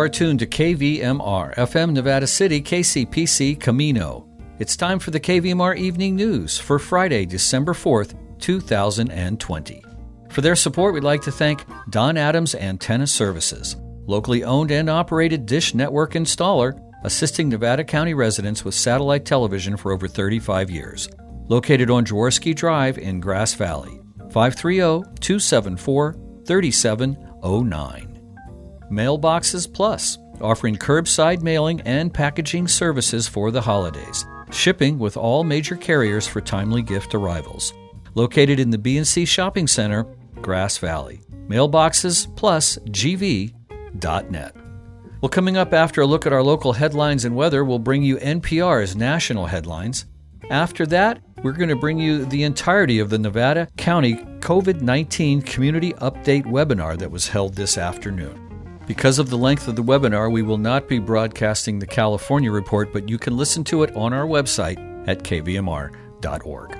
Are tuned to KVMR, FM Nevada City, KCPC, Camino. It's time for the KVMR Evening News for Friday, December 4th, 2020. For their support, we'd like to thank Don Adams Antenna Services, locally owned and operated dish network installer, assisting Nevada County residents with satellite television for over 35 years. Located on Jaworski Drive in Grass Valley, 530 274 3709. Mailboxes Plus, offering curbside mailing and packaging services for the holidays. Shipping with all major carriers for timely gift arrivals. Located in the B&C Shopping Center, Grass Valley. Mailboxes plus gv.net. Well, coming up after a look at our local headlines and weather, we'll bring you NPR's national headlines. After that, we're going to bring you the entirety of the Nevada County COVID 19 Community Update webinar that was held this afternoon. Because of the length of the webinar, we will not be broadcasting the California report, but you can listen to it on our website at kvmr.org.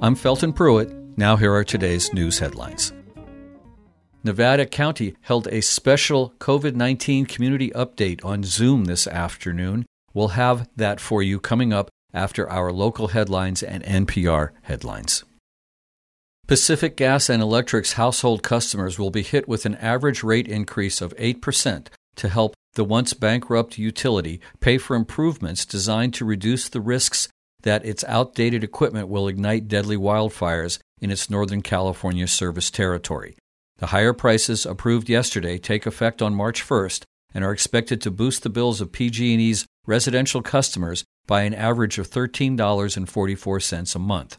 I'm Felton Pruitt. Now, here are today's news headlines. Nevada County held a special COVID 19 community update on Zoom this afternoon. We'll have that for you coming up after our local headlines and NPR headlines. Pacific Gas and Electric's household customers will be hit with an average rate increase of 8% to help the once bankrupt utility pay for improvements designed to reduce the risks that its outdated equipment will ignite deadly wildfires in its Northern California service territory. The higher prices approved yesterday take effect on March 1st and are expected to boost the bills of PG&E's residential customers by an average of $13.44 a month.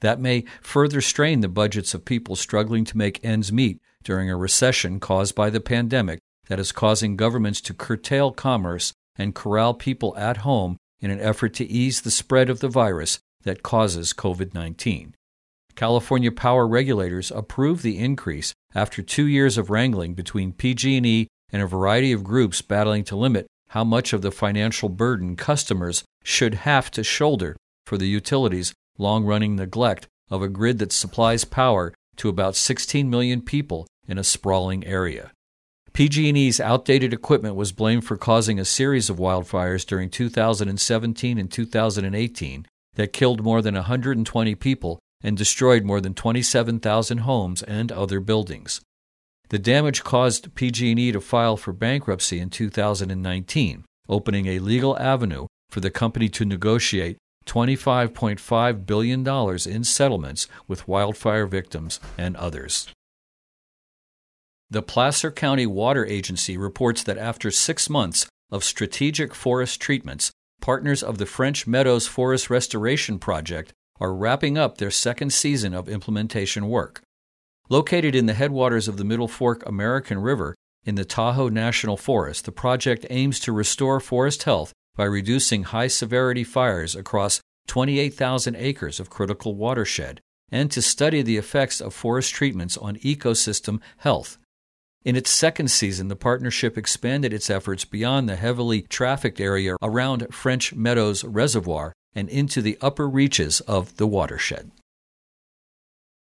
That may further strain the budgets of people struggling to make ends meet during a recession caused by the pandemic that is causing governments to curtail commerce and corral people at home in an effort to ease the spread of the virus that causes COVID 19. California power regulators approved the increase after 2 years of wrangling between PG&E and a variety of groups battling to limit how much of the financial burden customers should have to shoulder for the utilities long running neglect of a grid that supplies power to about 16 million people in a sprawling area. PG&E's outdated equipment was blamed for causing a series of wildfires during 2017 and 2018 that killed more than 120 people and destroyed more than 27,000 homes and other buildings. The damage caused PG&E to file for bankruptcy in 2019, opening a legal avenue for the company to negotiate $25.5 billion in settlements with wildfire victims and others. The Placer County Water Agency reports that after six months of strategic forest treatments, partners of the French Meadows Forest Restoration Project are wrapping up their second season of implementation work. Located in the headwaters of the Middle Fork American River in the Tahoe National Forest, the project aims to restore forest health by reducing high severity fires across 28,000 acres of critical watershed and to study the effects of forest treatments on ecosystem health. In its second season, the partnership expanded its efforts beyond the heavily trafficked area around French Meadows Reservoir and into the upper reaches of the watershed.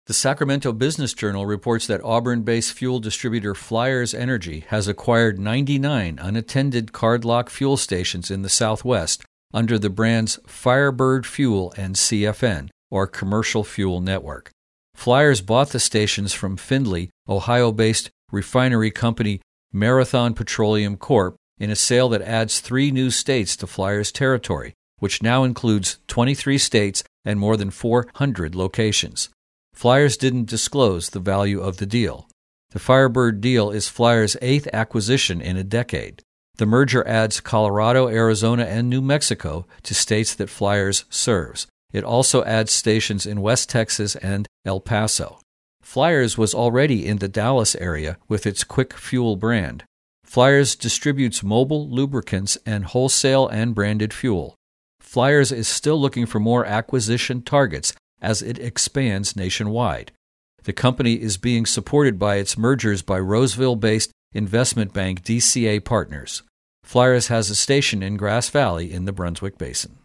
The Sacramento Business Journal reports that Auburn based fuel distributor Flyers Energy has acquired 99 unattended cardlock fuel stations in the Southwest under the brands Firebird Fuel and CFN, or Commercial Fuel Network. Flyers bought the stations from Findlay, Ohio based refinery company Marathon Petroleum Corp. in a sale that adds three new states to Flyers' territory, which now includes 23 states and more than 400 locations. Flyers didn't disclose the value of the deal. The Firebird deal is Flyers' eighth acquisition in a decade. The merger adds Colorado, Arizona, and New Mexico to states that Flyers serves. It also adds stations in West Texas and El Paso. Flyers was already in the Dallas area with its Quick Fuel brand. Flyers distributes mobile lubricants and wholesale and branded fuel. Flyers is still looking for more acquisition targets as it expands nationwide. The company is being supported by its mergers by Roseville based investment bank DCA Partners. Flyers has a station in Grass Valley in the Brunswick Basin.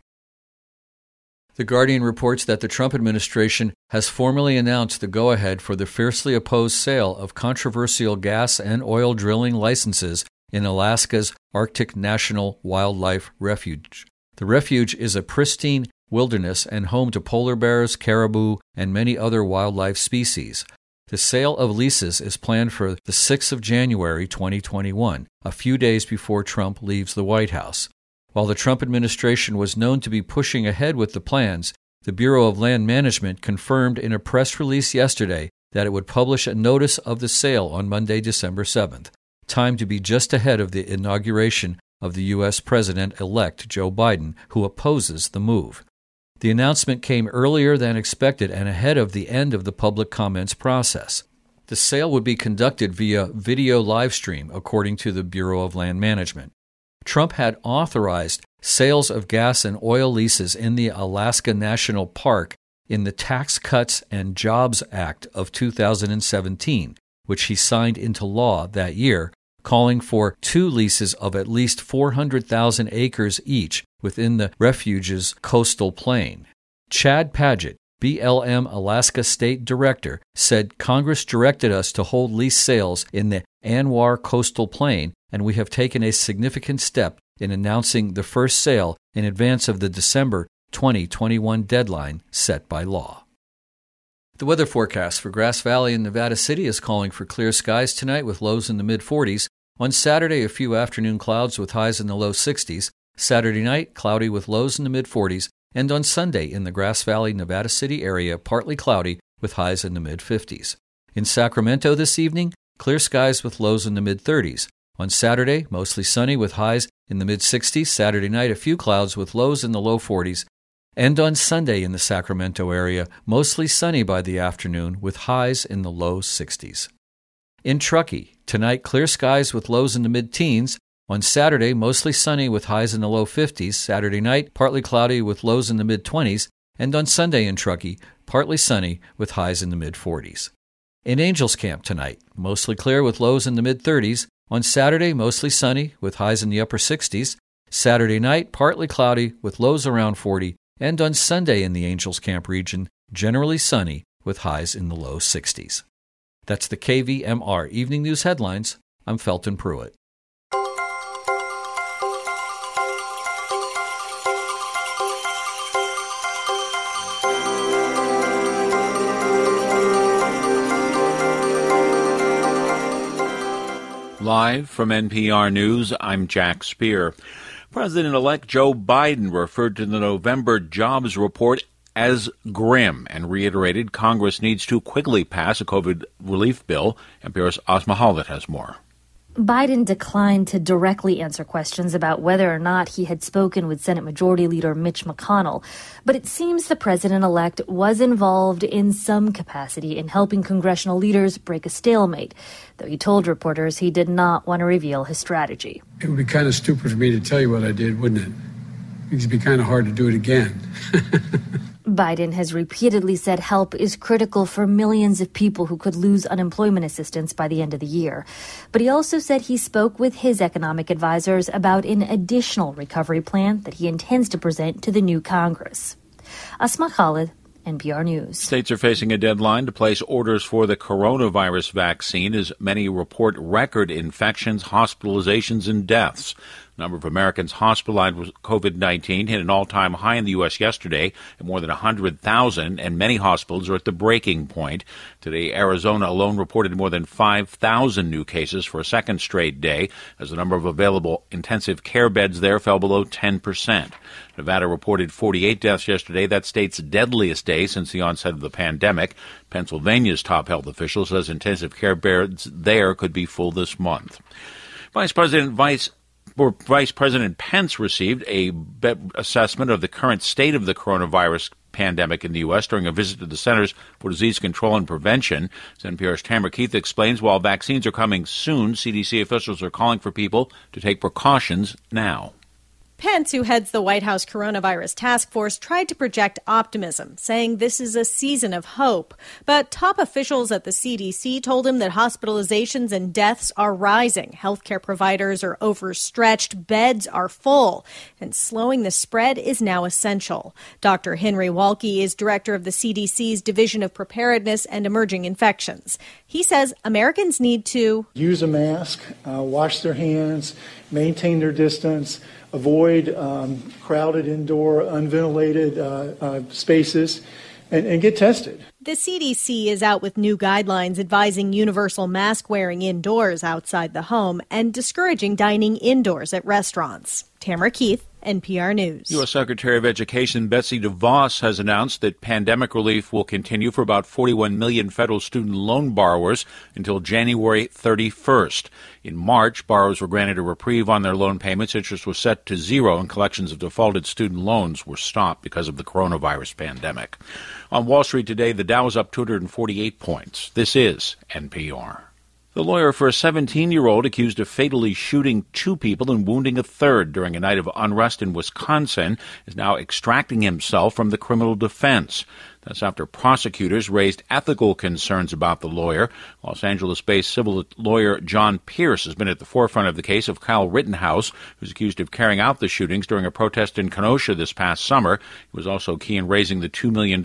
The Guardian reports that the Trump administration has formally announced the go ahead for the fiercely opposed sale of controversial gas and oil drilling licenses in Alaska's Arctic National Wildlife Refuge. The refuge is a pristine wilderness and home to polar bears, caribou, and many other wildlife species. The sale of leases is planned for the 6th of January 2021, a few days before Trump leaves the White House. While the Trump administration was known to be pushing ahead with the plans, the Bureau of Land Management confirmed in a press release yesterday that it would publish a notice of the sale on Monday, December 7th, timed to be just ahead of the inauguration of the U.S. President elect Joe Biden, who opposes the move. The announcement came earlier than expected and ahead of the end of the public comments process. The sale would be conducted via video live stream, according to the Bureau of Land Management. Trump had authorized sales of gas and oil leases in the Alaska National Park in the Tax Cuts and Jobs Act of 2017, which he signed into law that year, calling for two leases of at least 400,000 acres each within the refuge's coastal plain. Chad Padgett, BLM Alaska State Director, said Congress directed us to hold lease sales in the ANWR coastal plain, and we have taken a significant step in announcing the first sale in advance of the December 2021 deadline set by law. The weather forecast for Grass Valley and Nevada City is calling for clear skies tonight with lows in the mid 40s. On Saturday, a few afternoon clouds with highs in the low 60s. Saturday night, cloudy with lows in the mid 40s. And on Sunday, in the Grass Valley, Nevada City area, partly cloudy with highs in the mid 50s. In Sacramento this evening, clear skies with lows in the mid 30s. On Saturday, mostly sunny with highs in the mid 60s. Saturday night, a few clouds with lows in the low 40s. And on Sunday in the Sacramento area, mostly sunny by the afternoon with highs in the low 60s. In Truckee, tonight clear skies with lows in the mid teens. On Saturday, mostly sunny with highs in the low 50s. Saturday night, partly cloudy with lows in the mid 20s. And on Sunday in Truckee, partly sunny with highs in the mid 40s. In Angels Camp tonight, mostly clear with lows in the mid 30s. On Saturday, mostly sunny with highs in the upper 60s. Saturday night, partly cloudy with lows around 40 and on Sunday in the Angels Camp region, generally sunny with highs in the low 60s. That's the KVMR Evening News headlines. I'm Felton Pruitt. Live from NPR News, I'm Jack Speer. President elect Joe Biden referred to the November jobs report as grim and reiterated Congress needs to quickly pass a COVID relief bill. NPR's Asma Khalid has more. Biden declined to directly answer questions about whether or not he had spoken with Senate Majority Leader Mitch McConnell, but it seems the president elect was involved in some capacity in helping congressional leaders break a stalemate, though he told reporters he did not want to reveal his strategy. It would be kind of stupid for me to tell you what I did, wouldn't it? It'd be kind of hard to do it again. Biden has repeatedly said help is critical for millions of people who could lose unemployment assistance by the end of the year. But he also said he spoke with his economic advisors about an additional recovery plan that he intends to present to the new Congress. Asma Khalid, NPR News. States are facing a deadline to place orders for the coronavirus vaccine as many report record infections, hospitalizations, and deaths number of Americans hospitalized with COVID 19 hit an all time high in the U.S. yesterday at more than 100,000, and many hospitals are at the breaking point. Today, Arizona alone reported more than 5,000 new cases for a second straight day, as the number of available intensive care beds there fell below 10%. Nevada reported 48 deaths yesterday, that state's deadliest day since the onset of the pandemic. Pennsylvania's top health official says intensive care beds there could be full this month. Vice President Vice Vice President Pence received a assessment of the current state of the coronavirus pandemic in the U.S. during a visit to the Centers for Disease Control and Prevention. NPR's Tamara Keith explains while vaccines are coming soon, CDC officials are calling for people to take precautions now. Pence, who heads the White House coronavirus task force, tried to project optimism, saying this is a season of hope. But top officials at the CDC told him that hospitalizations and deaths are rising. Healthcare providers are overstretched, beds are full, and slowing the spread is now essential. Dr. Henry Walke is director of the CDC's Division of Preparedness and Emerging Infections. He says Americans need to use a mask, uh, wash their hands, maintain their distance avoid um, crowded indoor, unventilated uh, uh, spaces, and, and get tested. The CDC is out with new guidelines advising universal mask wearing indoors outside the home and discouraging dining indoors at restaurants. Tamara Keith, NPR News. U.S. Secretary of Education Betsy DeVos has announced that pandemic relief will continue for about 41 million federal student loan borrowers until January 31st. In March, borrowers were granted a reprieve on their loan payments. Interest was set to zero, and collections of defaulted student loans were stopped because of the coronavirus pandemic. On Wall Street today, the Dow is up 248 points. This is NPR. The lawyer for a 17 year old accused of fatally shooting two people and wounding a third during a night of unrest in Wisconsin is now extracting himself from the criminal defense. That's after prosecutors raised ethical concerns about the lawyer. Los Angeles based civil lawyer John Pierce has been at the forefront of the case of Kyle Rittenhouse, who's accused of carrying out the shootings during a protest in Kenosha this past summer. He was also key in raising the $2 million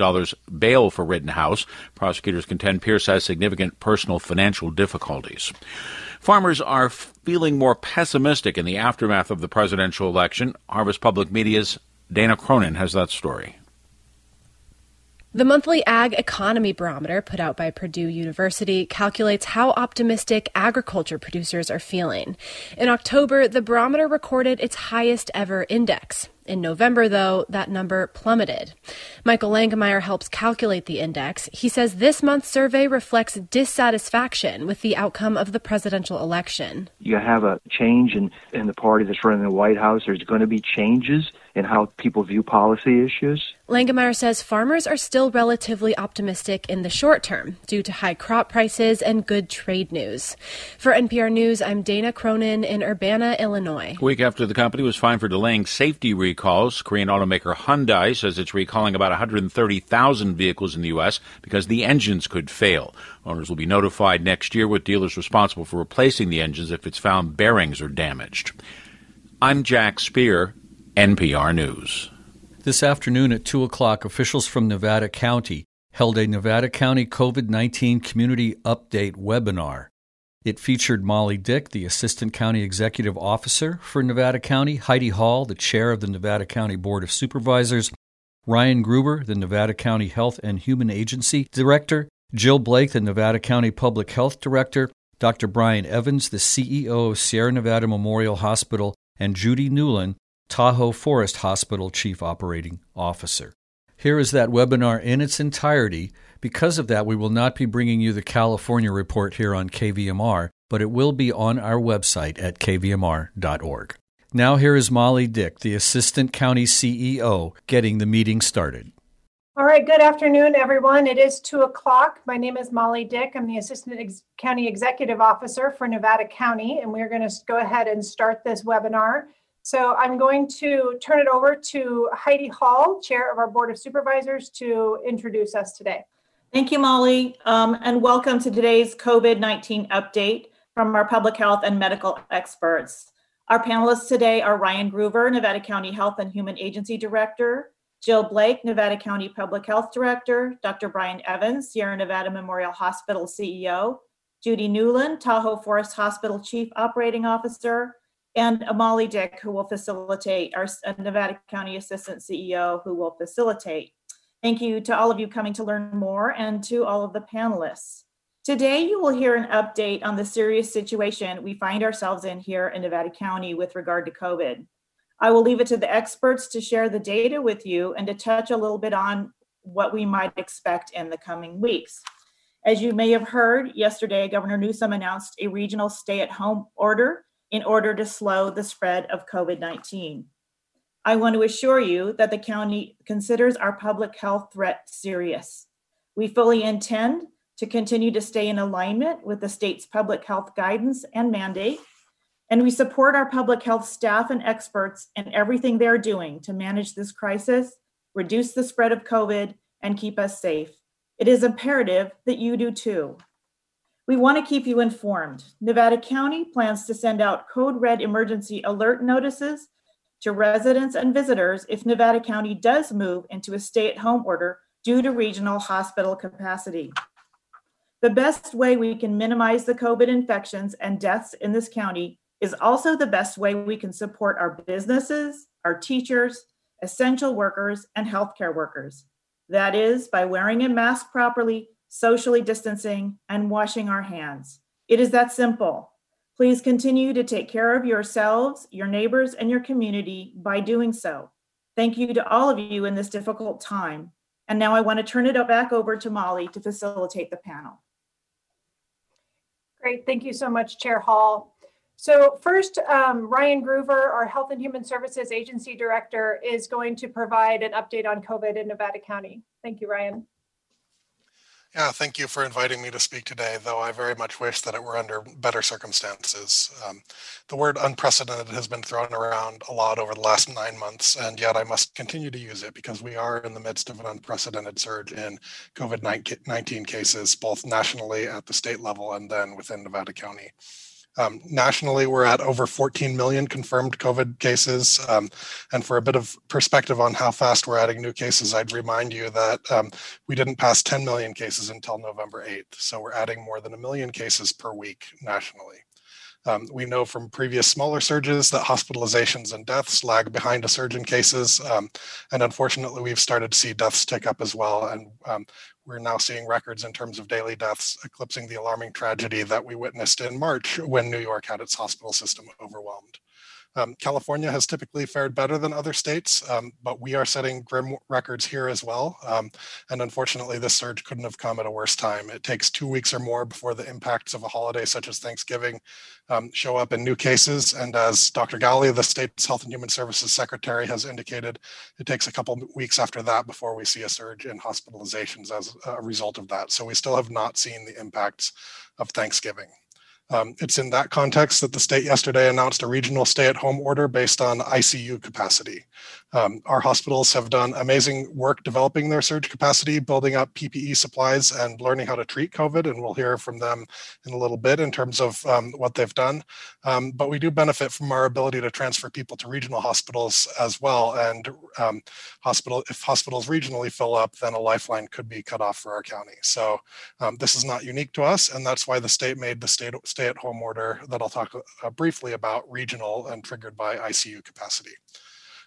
bail for Rittenhouse. Prosecutors contend Pierce has significant personal financial difficulties. Farmers are feeling more pessimistic in the aftermath of the presidential election. Harvest Public Media's Dana Cronin has that story. The monthly Ag Economy Barometer, put out by Purdue University, calculates how optimistic agriculture producers are feeling. In October, the barometer recorded its highest ever index. In November, though, that number plummeted. Michael Langemeier helps calculate the index. He says this month's survey reflects dissatisfaction with the outcome of the presidential election. You have a change in, in the party that's running the White House. There's going to be changes in how people view policy issues. Langemeier says farmers are still relatively optimistic in the short term due to high crop prices and good trade news. For NPR News, I'm Dana Cronin in Urbana, Illinois. A week after the company was fined for delaying safety recalls, Korean automaker Hyundai says it's recalling about 130,000 vehicles in the U.S. because the engines could fail. Owners will be notified next year with dealers responsible for replacing the engines if it's found bearings are damaged. I'm Jack Speer, NPR News. This afternoon at 2 o'clock, officials from Nevada County held a Nevada County COVID 19 Community Update webinar. It featured Molly Dick, the Assistant County Executive Officer for Nevada County, Heidi Hall, the Chair of the Nevada County Board of Supervisors, Ryan Gruver, the Nevada County Health and Human Agency Director, Jill Blake, the Nevada County Public Health Director, Dr. Brian Evans, the CEO of Sierra Nevada Memorial Hospital, and Judy Newland, Tahoe Forest Hospital Chief Operating Officer. Here is that webinar in its entirety. Because of that, we will not be bringing you the California report here on KVMR, but it will be on our website at kvmr.org. Now, here is Molly Dick, the Assistant County CEO, getting the meeting started. All right, good afternoon, everyone. It is 2 o'clock. My name is Molly Dick. I'm the Assistant Ex- County Executive Officer for Nevada County, and we're going to go ahead and start this webinar. So I'm going to turn it over to Heidi Hall, Chair of our Board of Supervisors, to introduce us today. Thank you, Molly, um, and welcome to today's COVID 19 update from our public health and medical experts. Our panelists today are Ryan Gruver, Nevada County Health and Human Agency Director, Jill Blake, Nevada County Public Health Director, Dr. Brian Evans, Sierra Nevada Memorial Hospital CEO, Judy Newland, Tahoe Forest Hospital Chief Operating Officer, and Amali Dick, who will facilitate, our uh, Nevada County Assistant CEO, who will facilitate. Thank you to all of you coming to learn more and to all of the panelists. Today, you will hear an update on the serious situation we find ourselves in here in Nevada County with regard to COVID. I will leave it to the experts to share the data with you and to touch a little bit on what we might expect in the coming weeks. As you may have heard, yesterday, Governor Newsom announced a regional stay at home order in order to slow the spread of COVID 19. I want to assure you that the county considers our public health threat serious. We fully intend to continue to stay in alignment with the state's public health guidance and mandate. And we support our public health staff and experts in everything they're doing to manage this crisis, reduce the spread of COVID, and keep us safe. It is imperative that you do too. We want to keep you informed. Nevada County plans to send out code red emergency alert notices to residents and visitors if Nevada County does move into a stay at home order due to regional hospital capacity. The best way we can minimize the COVID infections and deaths in this county is also the best way we can support our businesses, our teachers, essential workers, and healthcare workers. That is by wearing a mask properly, socially distancing, and washing our hands. It is that simple. Please continue to take care of yourselves, your neighbors, and your community by doing so. Thank you to all of you in this difficult time. And now I want to turn it back over to Molly to facilitate the panel. Great. Thank you so much, Chair Hall. So first, um, Ryan Gruver, our Health and Human Services Agency Director, is going to provide an update on COVID in Nevada County. Thank you, Ryan. Yeah, thank you for inviting me to speak today, though I very much wish that it were under better circumstances. Um, the word unprecedented has been thrown around a lot over the last nine months, and yet I must continue to use it because we are in the midst of an unprecedented surge in COVID 19 cases, both nationally at the state level and then within Nevada County. Um, nationally, we're at over 14 million confirmed COVID cases. Um, and for a bit of perspective on how fast we're adding new cases, I'd remind you that um, we didn't pass 10 million cases until November 8th. So we're adding more than a million cases per week nationally. Um, we know from previous smaller surges that hospitalizations and deaths lag behind a surge in cases. Um, and unfortunately, we've started to see deaths tick up as well. And um, we're now seeing records in terms of daily deaths eclipsing the alarming tragedy that we witnessed in March when New York had its hospital system overwhelmed. Um, California has typically fared better than other states, um, but we are setting grim records here as well. Um, and unfortunately, this surge couldn't have come at a worse time. It takes two weeks or more before the impacts of a holiday such as Thanksgiving um, show up in new cases. And as Dr. Ghaly, the state's Health and Human Services Secretary, has indicated, it takes a couple weeks after that before we see a surge in hospitalizations as a result of that. So we still have not seen the impacts of Thanksgiving. Um, it's in that context that the state yesterday announced a regional stay at home order based on ICU capacity. Um, our hospitals have done amazing work developing their surge capacity, building up PPE supplies, and learning how to treat COVID. And we'll hear from them in a little bit in terms of um, what they've done. Um, but we do benefit from our ability to transfer people to regional hospitals as well. And um, hospital, if hospitals regionally fill up, then a lifeline could be cut off for our county. So um, this is not unique to us, and that's why the state made the state stay-at-home order that I'll talk uh, briefly about regional and triggered by ICU capacity.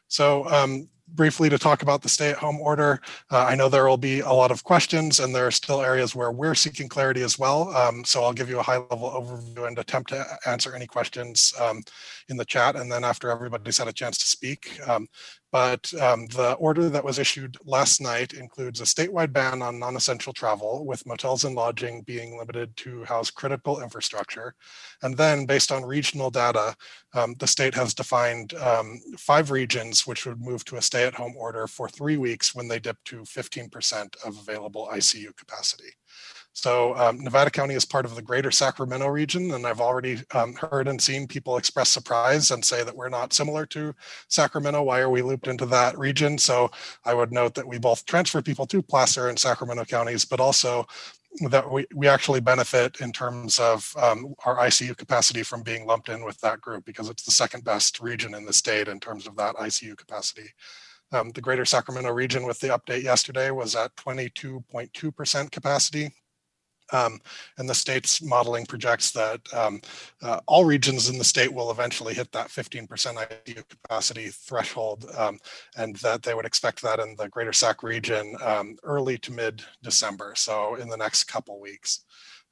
So um, briefly to talk about the stay-at-home order, uh, I know there will be a lot of questions and there are still areas where we're seeking clarity as well. Um, so I'll give you a high-level overview and attempt to answer any questions um, in the chat. And then after everybody's had a chance to speak, um, but um, the order that was issued last night includes a statewide ban on non-essential travel with motels and lodging being limited to house critical infrastructure. And then based on regional data, um, the state has defined um, five regions which would move to a stay-at-home order for three weeks when they dip to 15% of available ICU capacity. So um, Nevada County is part of the greater Sacramento region, and I've already um, heard and seen people express surprise and say that we're not similar to Sacramento. Why are we looped into that region? So I would note that we both transfer people to Placer and Sacramento counties, but also that we, we actually benefit in terms of um, our ICU capacity from being lumped in with that group because it's the second best region in the state in terms of that ICU capacity. Um, the greater Sacramento region with the update yesterday was at 22.2% capacity um, and the state's modeling projects that um, uh, all regions in the state will eventually hit that 15% ICU capacity threshold, um, and that they would expect that in the greater SAC region um, early to mid December, so in the next couple weeks.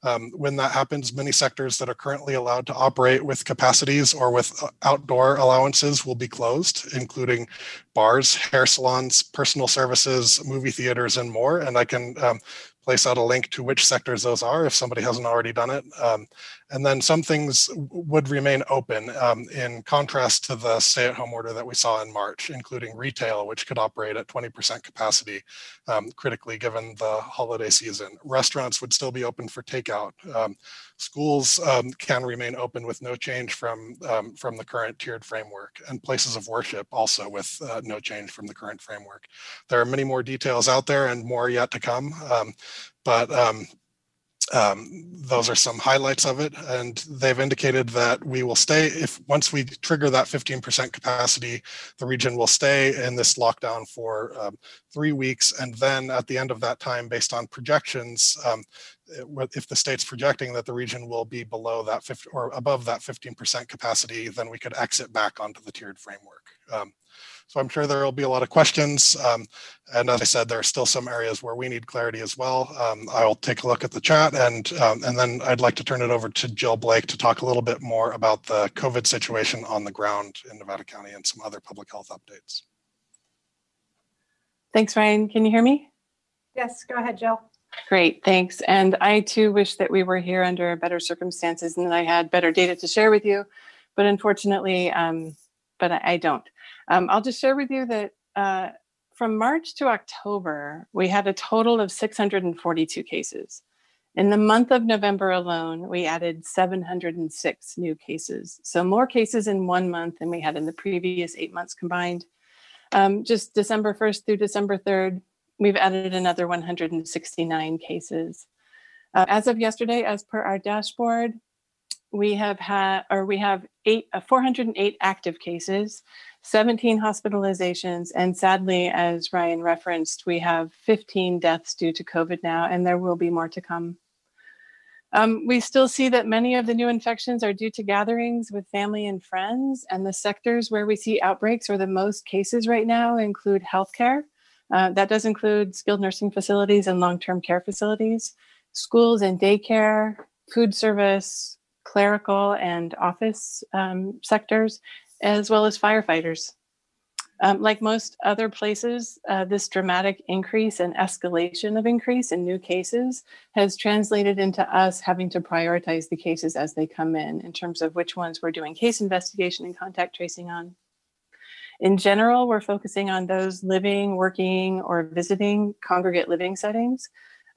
Um, when that happens, many sectors that are currently allowed to operate with capacities or with uh, outdoor allowances will be closed, including bars, hair salons, personal services, movie theaters, and more. And I can um, place out a link to which sectors those are if somebody hasn't already done it. Um, And then some things would remain open um, in contrast to the stay at home order that we saw in March, including retail, which could operate at 20% capacity, um, critically given the holiday season. Restaurants would still be open for takeout. Um, schools um, can remain open with no change from, um, from the current tiered framework, and places of worship also with uh, no change from the current framework. There are many more details out there and more yet to come, um, but um, those are some highlights of it. And they've indicated that we will stay, if once we trigger that 15% capacity, the region will stay in this lockdown for um, three weeks. And then at the end of that time, based on projections, um, if the state's projecting that the region will be below that 50 or above that 15% capacity, then we could exit back onto the tiered framework. So I'm sure there will be a lot of questions. Um, and as I said, there are still some areas where we need clarity as well. Um, I'll take a look at the chat and, um, and then I'd like to turn it over to Jill Blake to talk a little bit more about the COVID situation on the ground in Nevada County and some other public health updates. Thanks, Ryan. Can you hear me? Yes, go ahead, Jill. Great, thanks. And I too wish that we were here under better circumstances and that I had better data to share with you. But unfortunately, um, but I, don't. Um, I'll just share with you that uh, from March to October, we had a total of 642 cases. In the month of November alone, we added 706 new cases. So more cases in one month than we had in the previous eight months combined. Um, just December 1st through December 3rd, we've added another 169 cases. Uh, as of yesterday, as per our dashboard, we have had, or we have eight, uh, 408 active cases, 17 hospitalizations, and sadly, as Ryan referenced, we have 15 deaths due to COVID now, and there will be more to come. Um, we still see that many of the new infections are due to gatherings with family and friends, and the sectors where we see outbreaks or the most cases right now include healthcare. Uh, that does include skilled nursing facilities and long term care facilities, schools and daycare, food service, clerical and office um, sectors, as well as firefighters. Um, like most other places, uh, this dramatic increase and escalation of increase in new cases has translated into us having to prioritize the cases as they come in, in terms of which ones we're doing case investigation and contact tracing on. In general, we're focusing on those living, working, or visiting congregate living settings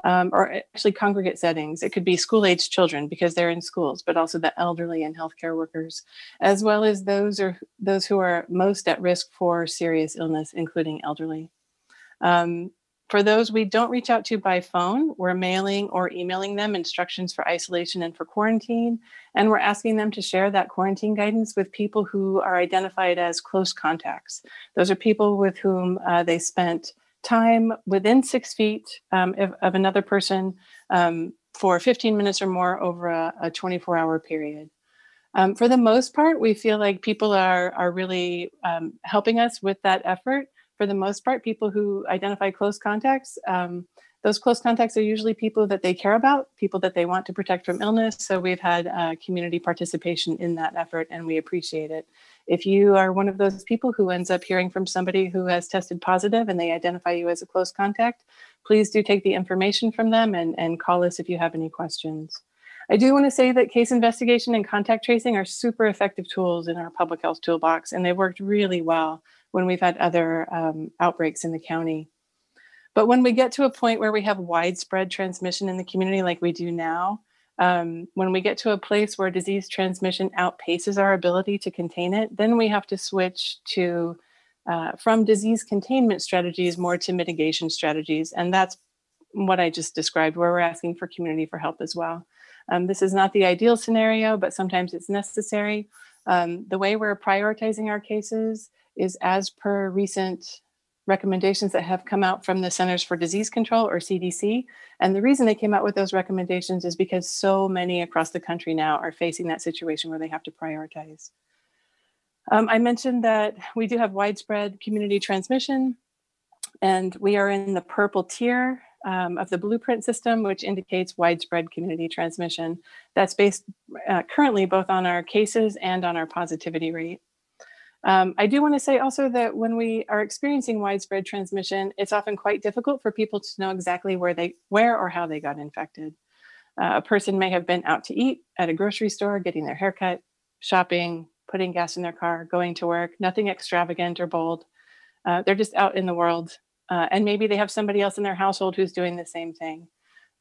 um, or actually congregate settings. It could be school age children because they're in schools, but also the elderly and healthcare workers, as well as those or those who are most at risk for serious illness, including elderly. Um, for those we don't reach out to by phone, we're mailing or emailing them instructions for isolation and for quarantine. And we're asking them to share that quarantine guidance with people who are identified as close contacts. Those are people with whom uh, they spent time within six feet um, of, of, another person um, for 15 minutes or more over a, 24 hour period. Um, for the most part, we feel like people are, are really um, helping us with that effort. For the most part, people who identify close contacts, um, those close contacts are usually people that they care about, people that they want to protect from illness. So we've had uh, community participation in that effort and we appreciate it. If you are one of those people who ends up hearing from somebody who has tested positive and they identify you as a close contact, please do take the information from them and, and call us if you have any questions. I do want to say that case investigation and contact tracing are super effective tools in our public health toolbox, and they've worked really well when we've had other um, outbreaks in the county. But when we get to a point where we have widespread transmission in the community like we do now, um, when we get to a place where disease transmission outpaces our ability to contain it, then we have to switch to uh, from disease containment strategies more to mitigation strategies. And that's what I just described, where we're asking for community for help as well. Um, this is not the ideal scenario, but sometimes it's necessary. Um, the way we're prioritizing our cases is as per recent recommendations that have come out from the Centers for Disease Control or CDC. And the reason they came out with those recommendations is because so many across the country now are facing that situation where they have to prioritize. Um, I mentioned that we do have widespread community transmission, and we are in the purple tier um, of the blueprint system, which indicates widespread community transmission. That's based uh, currently both on our cases and on our positivity rate. Um, I do want to say also that when we are experiencing widespread transmission, it's often quite difficult for people to know exactly where they, where or how they got infected. Uh, a person may have been out to eat at a grocery store, getting their haircut, shopping, putting gas in their car, going to work, nothing extravagant or bold. Uh, they're just out in the world. Uh, and maybe they have somebody else in their household who's doing the same thing.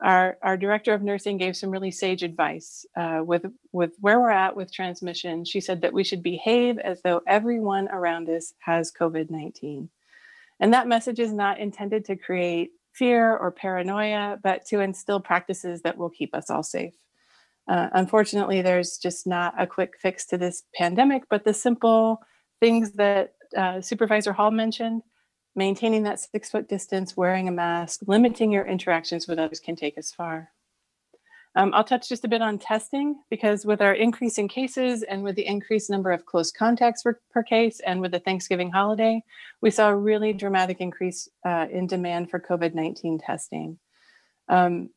Our, our director of nursing gave some really sage advice uh, with, with where we're at with transmission. She said that we should behave as though everyone around us has COVID 19. And that message is not intended to create fear or paranoia, but to instill practices that will keep us all safe. Uh, unfortunately, there's just not a quick fix to this pandemic, but the simple things that uh, Supervisor Hall mentioned maintaining that six foot distance, wearing a mask, limiting your interactions with others can take us far. Um, I'll touch just a bit on testing because with our increase in cases and with the increased number of close contacts per, per case and with the Thanksgiving holiday, we saw a really dramatic increase uh, in demand for COVID 19 testing. Um,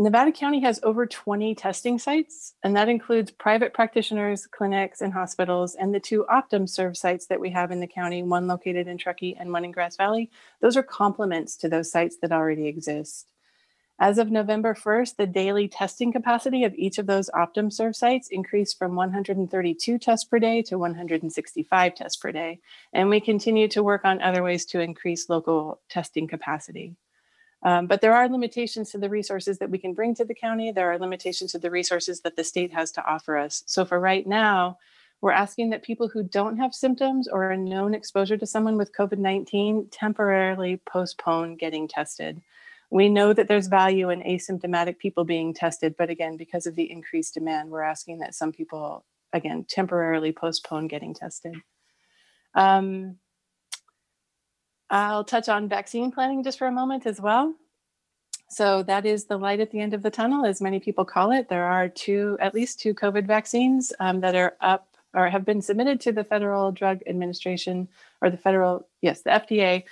Nevada County has over 20 testing sites, and that includes private practitioners, clinics, and hospitals, and the two OptumServe sites that we have in the county, one located in Truckee and one in Grass Valley. Those are complements to those sites that already exist. As of November 1st, the daily testing capacity of each of those OptumServe sites increased from 132 tests per day to 165 tests per day. And we continue to work on other ways to increase local testing capacity. Um, but there are limitations to the resources that we can bring to the county. There are limitations to the resources that the state has to offer us. So for right now, we're asking that people who don't have symptoms or a known exposure to someone with COVID 19 temporarily postpone getting tested. We know that there's value in asymptomatic people being tested, but again, because of the increased demand, we're asking that some people, again, temporarily postpone getting tested. Um, I'll touch on vaccine planning just for a moment as well. So that is the light at the end of the tunnel, as many people call it. There are two, at least two COVID vaccines um, that are up or have been submitted to the Federal Drug Administration or the federal, yes, the FDA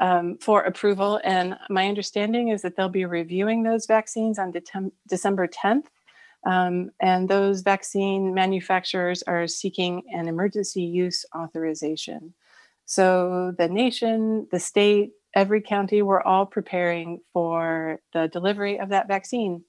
um, for approval. And my understanding is that they'll be reviewing those vaccines on De- December 10th. Um, and those vaccine manufacturers are seeking an emergency use authorization. So the nation, the state, every county, we're all preparing for the delivery of that vaccine.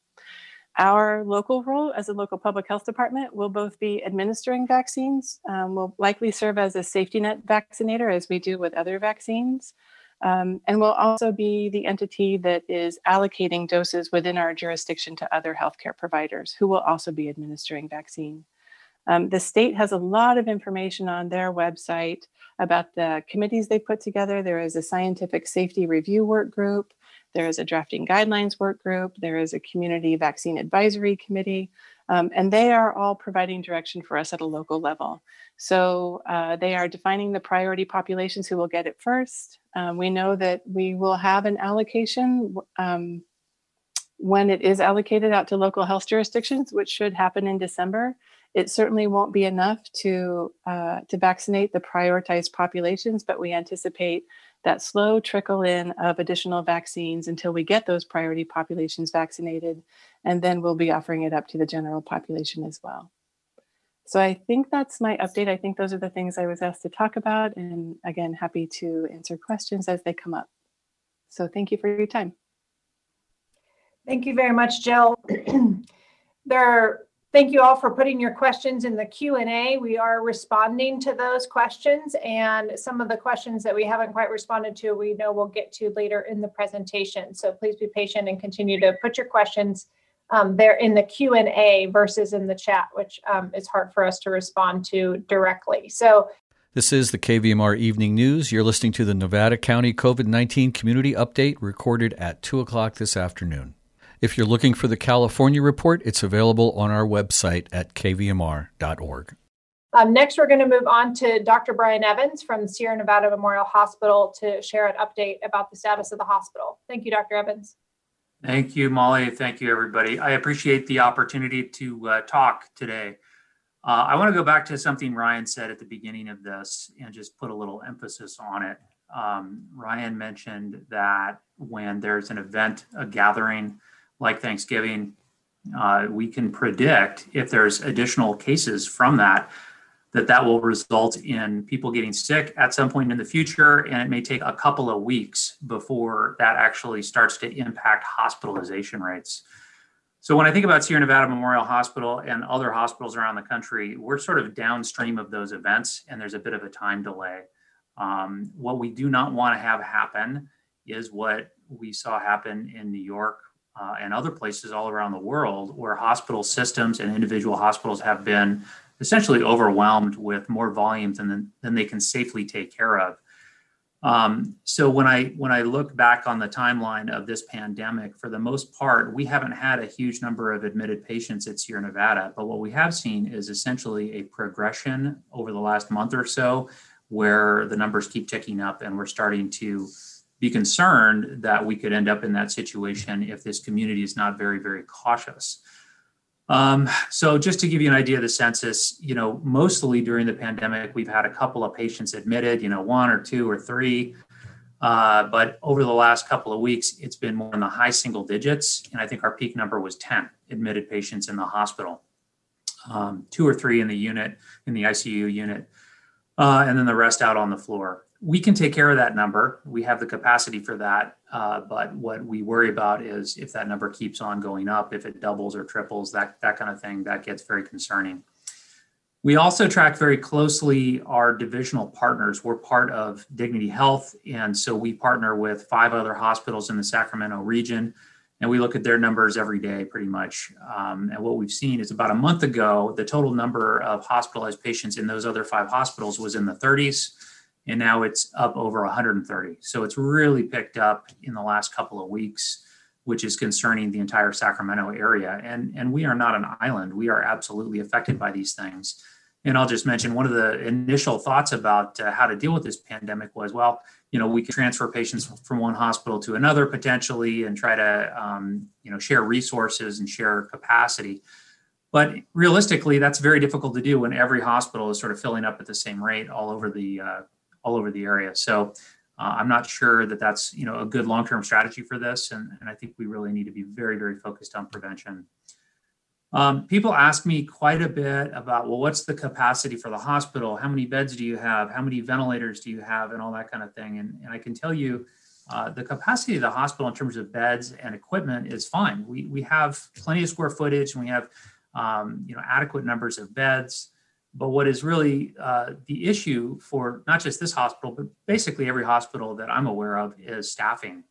Our local role as a local public health department will both be administering vaccines, um, will likely serve as a safety net vaccinator as we do with other vaccines, um, and will also be the entity that is allocating doses within our jurisdiction to other healthcare providers who will also be administering vaccine. Um, the state has a lot of information on their website about the committees they put together. There is a scientific safety review work group. There is a drafting guidelines work group. There is a community vaccine advisory committee. Um, and they are all providing direction for us at a local level. So uh, they are defining the priority populations who will get it first. Um, we know that we will have an allocation um, when it is allocated out to local health jurisdictions, which should happen in December. It certainly won't be enough to uh, to vaccinate the prioritized populations, but we anticipate that slow trickle in of additional vaccines until we get those priority populations vaccinated, and then we'll be offering it up to the general population as well. So I think that's my update. I think those are the things I was asked to talk about, and again, happy to answer questions as they come up. So thank you for your time. Thank you very much, Jill. there are Thank you all for putting your questions in the Q&A. We are responding to those questions and some of the questions that we haven't quite responded to, we know we'll get to later in the presentation. So please be patient and continue to put your questions um, there in the Q&A versus in the chat, which um, is hard for us to respond to directly. So this is the KVMR Evening News. You're listening to the Nevada County COVID 19 Community Update recorded at 2 o'clock this afternoon. If you're looking for the California report, it's available on our website at kvmr.org. Um, next, we're going to move on to Dr. Brian Evans from Sierra Nevada Memorial Hospital to share an update about the status of the hospital. Thank you, Dr. Evans. Thank you, Molly. Thank you, everybody. I appreciate the opportunity to uh, talk today. Uh, I want to go back to something Ryan said at the beginning of this and just put a little emphasis on it. Um, Ryan mentioned that when there's an event, a gathering, like Thanksgiving, uh, we can predict if there's additional cases from that, that that will result in people getting sick at some point in the future. And it may take a couple of weeks before that actually starts to impact hospitalization rates. So when I think about Sierra Nevada Memorial Hospital and other hospitals around the country, we're sort of downstream of those events, and there's a bit of a time delay. Um, what we do not want to have happen is what we saw happen in New York uh, and other places all around the world, where hospital systems and individual hospitals have been essentially overwhelmed with more volumes than, than they can safely take care of. Um, so when I when I look back on the timeline of this pandemic, for the most part, we haven't had a huge number of admitted patients at Sierra Nevada. But what we have seen is essentially a progression over the last month or so, where the numbers keep ticking up, and we're starting to be concerned that we could end up in that situation if this community is not very very cautious. Um, so just to give you an idea of the census, you know, mostly during the pandemic, we've had a couple of patients admitted, you know, one or two or three. Uh, but over the last couple of weeks, it's been more in the high single digits. And I think our peak number was 10 admitted patients in the hospital, um, two or three in the unit, in the ICU unit, uh, and then the rest out on the floor we can take care of that number. We have the capacity for that. Uh, but what we worry about is if that number keeps on going up, if it doubles or triples, that, that kind of thing, that gets very concerning. We also track very closely our divisional partners. We're part of Dignity Health, and so we partner with five other hospitals in the Sacramento region, and we look at their numbers every day pretty much. Um, and what we've seen is about a month ago, the total number of hospitalized patients in those other five hospitals was in the 30s and now it's up over 130. So it's really picked up in the last couple of weeks, which is concerning the entire Sacramento area. And, and we are not an island. We are absolutely affected by these things. And I'll just mention one of the initial thoughts about uh, how to deal with this pandemic was, well, you know, we can transfer patients from one hospital to another potentially and try to, um, you know, share resources and share capacity. But realistically, that's very difficult to do when every hospital is sort of filling up at the same rate all over the uh, all over the area. So uh, I'm not sure that that's you know a good long-term strategy for this, and, and I think we really need to be very very focused on prevention. Um, people ask me quite a bit about well, what's the capacity for the hospital? How many beds do you have? How many ventilators do you have, and all that kind of thing. And, and I can tell you. Uh, the capacity of the hospital in terms of beds and equipment is fine. We, we have plenty of square footage and we have um, you know adequate numbers of beds. But what is really uh, the issue for not just this hospital, but basically every hospital that I'm aware of is staffing.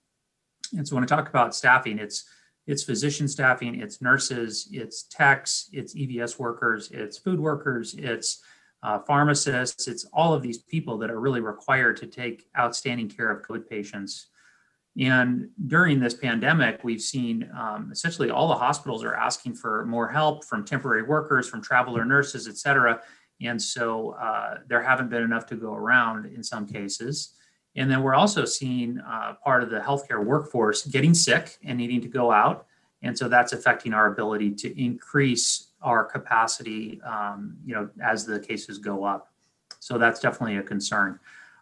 And so when I talk about staffing, it's it's physician staffing, it's nurses, it's techs, it's EVS workers, it's food workers, it's uh, pharmacists, it's all of these people that are really required to take outstanding care of COVID patients. And during this pandemic, we've seen um, essentially all the hospitals are asking for more help from temporary workers, from traveler nurses, et cetera. And so uh, there haven't been enough to go around in some cases. And then we're also seeing uh, part of the healthcare workforce getting sick and needing to go out. And so that's affecting our ability to increase our capacity, um, you know, as the cases go up. So that's definitely a concern.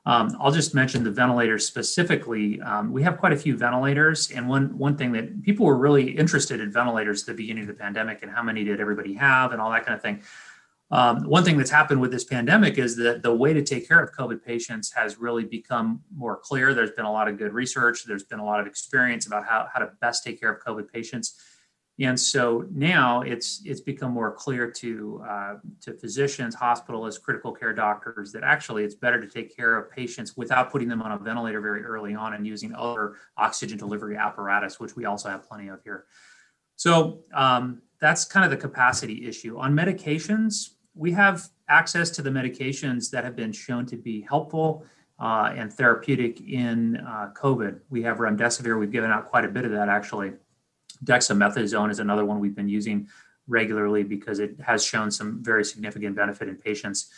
Um, I'll just mention the ventilators specifically. Um, we have quite a few ventilators, and one one thing that people were really interested in ventilators at the beginning of the pandemic and how many did everybody have and all that kind of thing. Um, one thing that's happened with this pandemic is that the way to take care of COVID patients has really become more clear. There's been a lot of good research. There's been a lot of experience about how, how to best take care of COVID patients. And so now it's it's become more clear to uh, to physicians, hospitalists, critical care doctors that actually it's better to take care of patients without putting them on a ventilator very early on and using other oxygen delivery apparatus, which we also have plenty of here. So um, that's kind of the capacity issue. On medications, we have access to the medications that have been shown to be helpful uh, and therapeutic in uh, COVID. We have remdesivir. We've given out quite a bit of that actually. Dexamethasone is another one we've been using regularly because it has shown some very significant benefit in patients.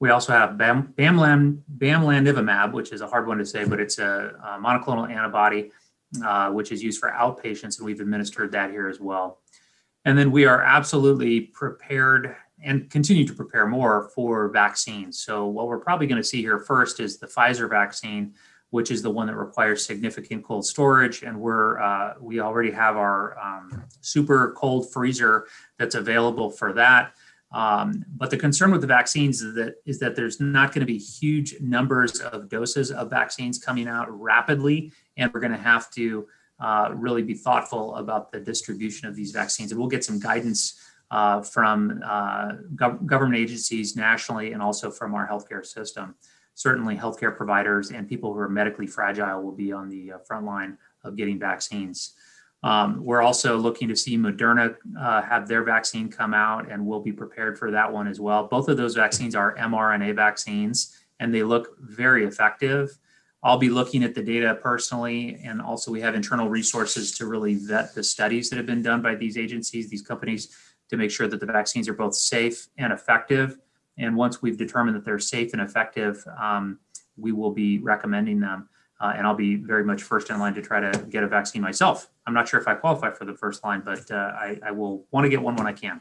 We also have Bam, Bamlan, bamlanivimab, which is a hard one to say, but it's a, a monoclonal antibody uh, which is used for outpatients, and we've administered that here as well. And then we are absolutely prepared and continue to prepare more for vaccines. So, what we're probably going to see here first is the Pfizer vaccine, which is the one that requires significant cold storage. And we're uh, we already have our um, super cold freezer that's available for that. Um, but the concern with the vaccines is that is that there's not going to be huge numbers of doses of vaccines coming out rapidly, and we're going to have to uh, really be thoughtful about the distribution of these vaccines. And we'll get some guidance uh, from uh, gov- government agencies nationally and also from our healthcare system. Certainly, healthcare providers and people who are medically fragile will be on the uh, front line of getting vaccines. Um, we're also looking to see Moderna uh, have their vaccine come out, and we'll be prepared for that one as well. Both of those vaccines are mRNA vaccines, and they look very effective. I'll be looking at the data personally, and also we have internal resources to really vet the studies that have been done by these agencies, these companies, to make sure that the vaccines are both safe and effective. And once we've determined that they're safe and effective, um, we will be recommending them. Uh, and I'll be very much first in line to try to get a vaccine myself. I'm not sure if I qualify for the first line, but uh, I, I, will want to get one when I can.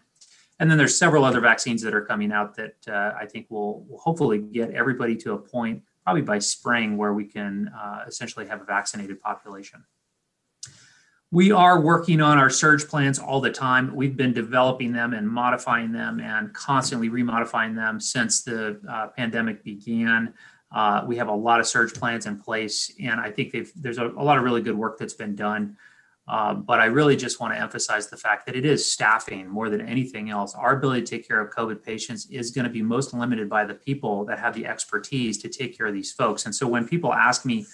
And then there's several other vaccines that are coming out that uh, I think will, will, hopefully get everybody to a point, probably by spring, where we can uh, essentially have a vaccinated population. We are working on our surge plans all the time. We've been developing them and modifying them and constantly remodifying them since the uh, pandemic began. Uh, we have a lot of surge plans in place, and I think there's a, a, lot of really good work that's been done. Uh, but I really just want to emphasize the fact that it is staffing more than anything else. Our ability to take care of COVID patients is going to be most limited by the people that have the expertise to take care of these folks. And so when people ask me,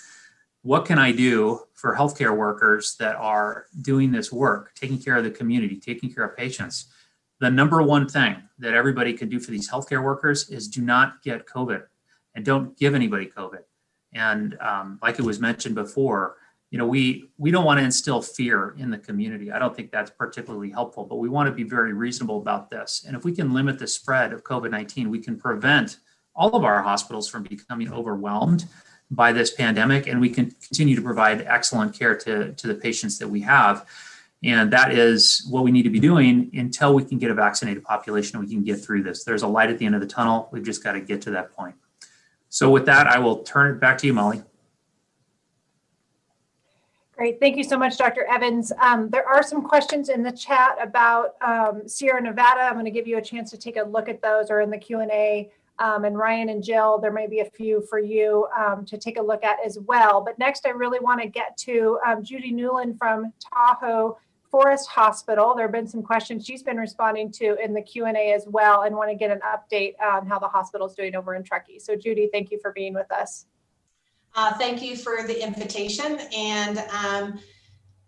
what can I do for healthcare workers that are doing this work, taking care of the community, taking care of patients? The number one thing that everybody can do for these healthcare workers is do not get COVID and don't give anybody COVID. And um, like it was mentioned before, you know, we we don't want to instill fear in the community. I don't think that's particularly helpful, but we want to be very reasonable about this. And if we can limit the spread of COVID nineteen, we can prevent all of our hospitals from becoming overwhelmed by this pandemic, and we can continue to provide excellent care to to the patients that we have. And that is what we need to be doing until we can get a vaccinated population and we can get through this. There's a light at the end of the tunnel. We've just got to get to that point. So with that, I will turn it back to you, Molly. Great. Thank you so much, Dr. Evans. Um, there are some questions in the chat about um, Sierra Nevada. I'm going to give you a chance to take a look at those or in the Q&A. Um, and Ryan and Jill, there may be a few for you um, to take a look at as well. But next, I really want to get to um, Judy Newland from Tahoe Forest Hospital. There have been some questions she's been responding to in the Q&A as well and want to get an update on how the hospital is doing over in Truckee. So Judy, thank you for being with us. Uh, thank you for the invitation. And um,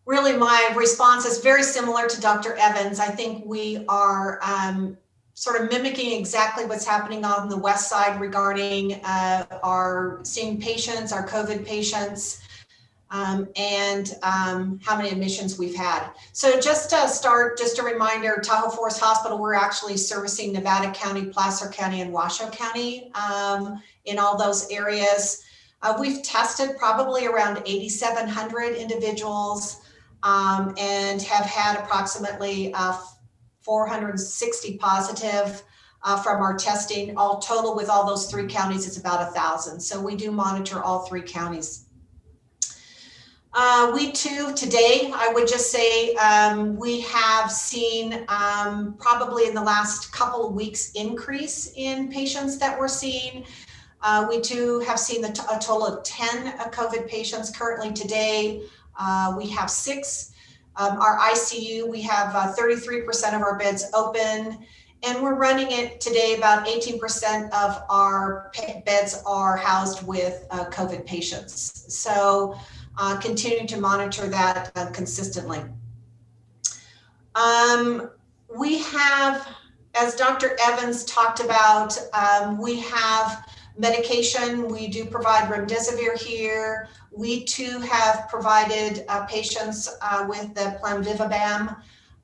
really my response is very similar to Dr. Evans. I think we are um, sort of mimicking exactly what's happening on the west side regarding uh, our seeing patients, our COVID patients, um, and um, how many admissions we've had. So just to start, just a reminder, Tahoe Forest Hospital, we're actually servicing Nevada County, Placer County, and Washoe County um, in all those areas. Uh, we've tested probably around 8,700 individuals um, and have had approximately uh, 460 positive uh, from our testing. All total with all those three counties, it's about a thousand. So we do monitor all three counties uh, we too, today, I would just say um, we have seen um, probably in the last couple of weeks increase in patients that we're seeing. Uh, we too have seen the t- a total of 10 uh, COVID patients currently today. Uh, we have six. Um, our ICU, we have 33% uh, of our beds open, and we're running it today. About 18% of our beds are housed with uh, COVID patients. So uh, continuing to monitor that uh, consistently. Um, we have, as Dr. Evans talked about, um, we have medication. We do provide remdesivir here. We too have provided uh, patients uh, with the Plamivibam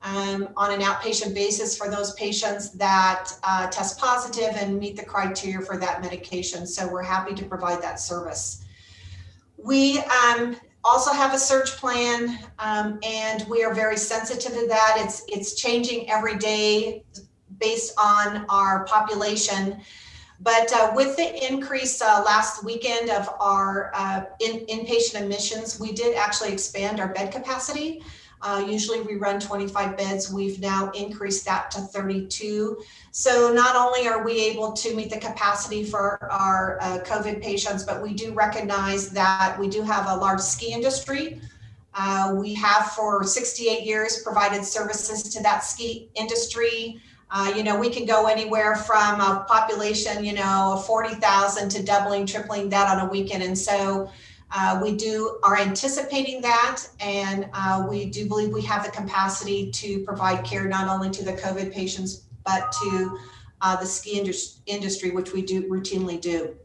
um, on an outpatient basis for those patients that uh, test positive and meet the criteria for that medication. So we're happy to provide that service. We um, also have a search plan, um, and we are very sensitive to that. It's it's changing every day based on our population. But uh, with the increase uh, last weekend of our uh, in, inpatient admissions, we did actually expand our bed capacity. Uh, usually we run 25 beds. We've now increased that to 32. So not only are we able to meet the capacity for our uh, COVID patients, but we do recognize that we do have a large ski industry Uh, we have for 68 years provided services to that ski industry. Uh, you know, we can go anywhere from a population, you know, 40,000 to doubling, tripling that on a weekend. And so uh, we do are anticipating that, and uh, we do believe we have the capacity to provide care not only to the COVID patients but to uh, the ski industry, which we do routinely do.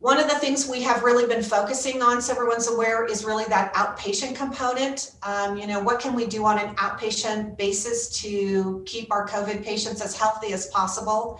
One of the things we have really been focusing on, so everyone's aware, is really that outpatient component. Um, you know, what can we do on an outpatient basis to keep our COVID patients as healthy as possible?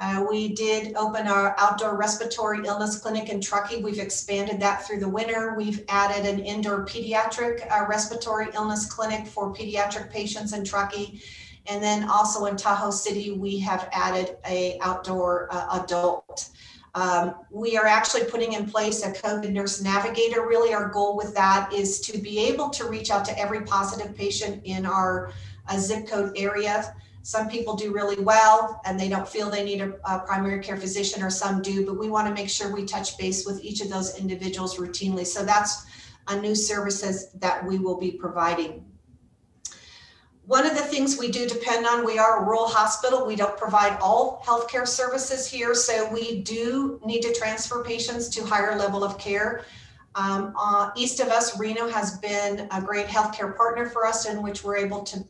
Uh, we did open our outdoor respiratory illness clinic in Truckee. We've expanded that through the winter. We've added an indoor pediatric uh, respiratory illness clinic for pediatric patients in Truckee. And then also in Tahoe City, we have added a outdoor uh, adult um, we are actually putting in place a COVID nurse navigator. Really, our goal with that is to be able to reach out to every positive patient in our uh, zip code area. Some people do really well and they don't feel they need a, a primary care physician, or some do, but we want to make sure we touch base with each of those individuals routinely. So that's a new services that we will be providing. One of the things we do depend on, we are a rural hospital. We don't provide all healthcare services here, so we do need to transfer patients to higher level of care. Um, uh, east of us, Reno has been a great healthcare partner for us in which we're able to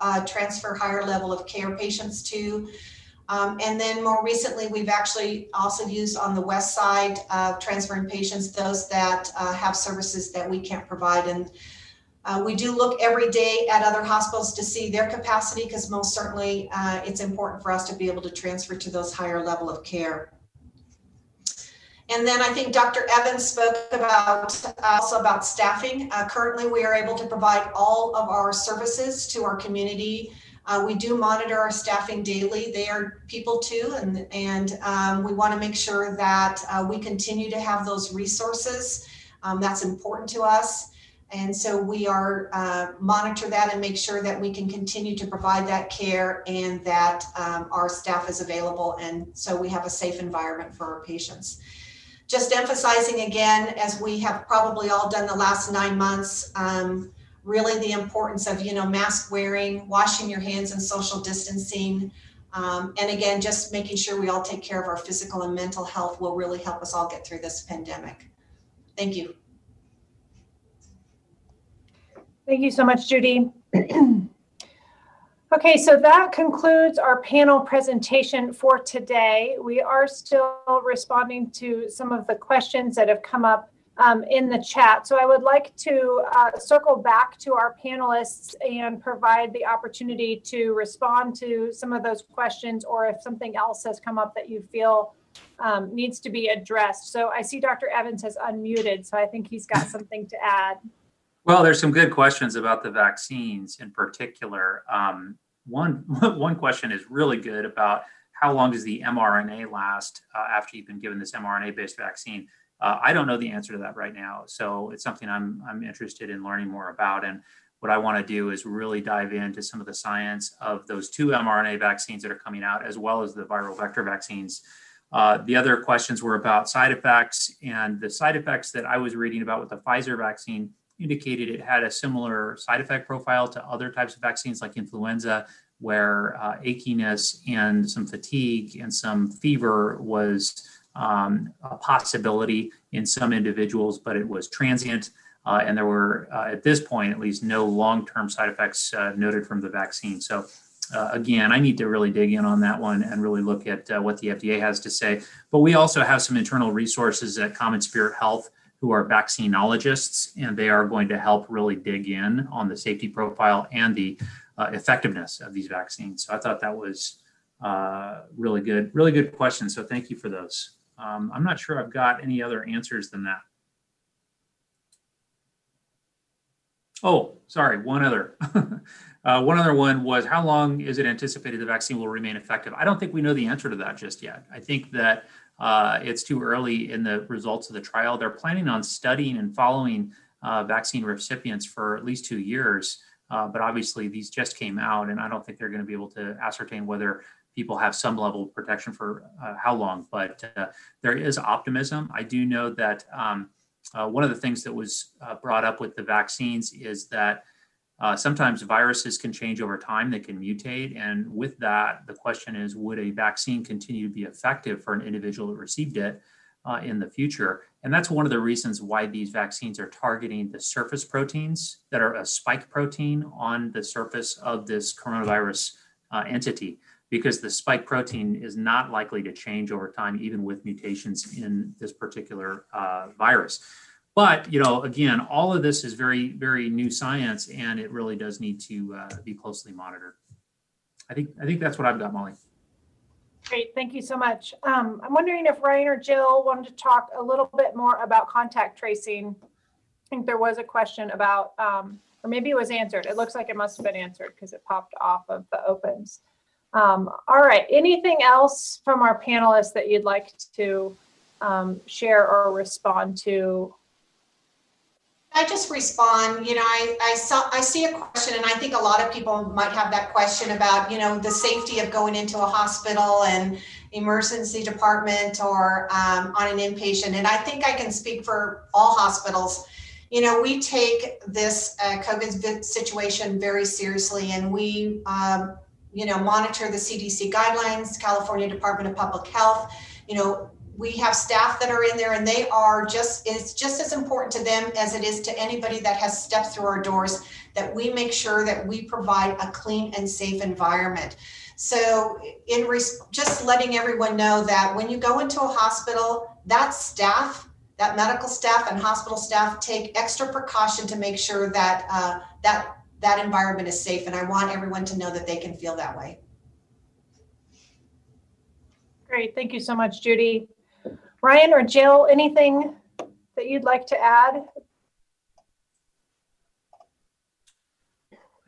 uh, transfer higher level of care patients to. Um, and then more recently, we've actually also used on the west side uh, transferring patients, those that uh, have services that we can't provide. And uh, we do look every day at other hospitals to see their capacity because most certainly uh, it's important for us to be able to transfer to those higher level of care. And then I think Dr. Evans spoke about also about staffing. Uh, currently, we are able to provide all of our services to our community. Uh, we do monitor our staffing daily. They are people too, and and um, we want to make sure that uh, we continue to have those resources. Um, that's important to us. And so we are uh, monitor that and make sure that we can continue to provide that care and that um, our staff is available. And so we have a safe environment for our patients. Just emphasizing again, as we have probably all done the last nine months, um, really the importance of you know mask wearing, washing your hands, and social distancing. Um, and again, just making sure we all take care of our physical and mental health will really help us all get through this pandemic. Thank you. Thank you so much, Judy. okay, so that concludes our panel presentation for today. We are still responding to some of the questions that have come up um, in the chat. So I would like to uh, circle back to our panelists and provide the opportunity to respond to some of those questions or if something else has come up that you feel um, needs to be addressed. So I see Dr. Evans has unmuted, so I think he's got something to add. Well, there's some good questions about the vaccines in particular. Um, one one question is really good about how long does the mRNA last uh, after you've been given this mRNA-based vaccine. Uh, I don't know the answer to that right now, so it's something I'm I'm interested in learning more about. And what I want to do is really dive into some of the science of those two mRNA vaccines that are coming out, as well as the viral vector vaccines. Uh, the other questions were about side effects, and the side effects that I was reading about with the Pfizer vaccine indicated it had a similar side effect profile to other types of vaccines like influenza, where uh, achiness and some fatigue and some fever was um, a possibility in some individuals, but it was transient. Uh, and there were, uh, at this point, at least, no long term side effects uh, noted from the vaccine. So, uh, again, I need to really dig in on that one and really look at uh, what the FDA has to say. But we also have some internal resources at CommonSpirit Health who are vaccinologists, and they are going to help really dig in on the safety profile and the uh, effectiveness of these vaccines. So I thought that was uh, really good, really good question. So thank you for those. Um, I'm not sure I've got any other answers than that. Oh, sorry, one other. uh, one other one was how long is it anticipated the vaccine will remain effective? I don't think we know the answer to that just yet. I think that uh, it's too early in the results of the trial. They're planning on studying and following uh, vaccine recipients for at least two years. Uh, but obviously, these just came out, and I don't think they're going to be able to ascertain whether people have some level of protection for uh, how long. But uh, there is optimism. I do know that um, uh, one of the things that was brought up with the vaccines is that uh, sometimes viruses can change over time, they can mutate. And with that, the question is would a vaccine continue to be effective for an individual that received it uh, in the future? And that's one of the reasons why these vaccines are targeting the surface proteins that are a spike protein on the surface of this coronavirus uh, entity, because the spike protein is not likely to change over time, even with mutations in this particular uh, virus. But you know, again, all of this is very, very new science, and it really does need to uh, be closely monitored. I think I think that's what I've got, Molly. Great, thank you so much. Um, I'm wondering if Ryan or Jill wanted to talk a little bit more about contact tracing. I think there was a question about, um, or maybe it was answered. It looks like it must have been answered because it popped off of the opens. Um, all right, anything else from our panelists that you'd like to um, share or respond to I just respond, you know, I, I saw, I see a question and I think a lot of people might have that question about, you know, the safety of going into a hospital and emergency department or um, on an inpatient. And I think I can speak for all hospitals. You know, we take this uh, COVID situation very seriously and we, um, you know, monitor the CDC guidelines, California Department of Public Health, you know, we have staff that are in there and they are just it's just as important to them as it is to anybody that has stepped through our doors that we make sure that we provide a clean and safe environment. So in res- just letting everyone know that when you go into a hospital that staff that medical staff and hospital staff take extra precaution to make sure that uh, that that environment is safe and i want everyone to know that they can feel that way. Great, thank you so much, Judy. Ryan or Jill, anything that you'd like to add?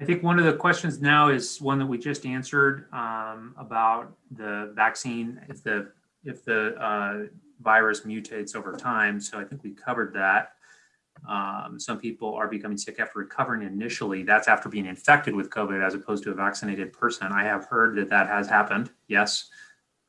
I think one of the questions now is one that we just answered um, about the vaccine, if the if the uh, virus mutates over time. So I think we covered that. Um, some people are becoming sick after recovering initially. That's after being infected with COVID as opposed to a vaccinated person. I have heard that that has happened. Yes.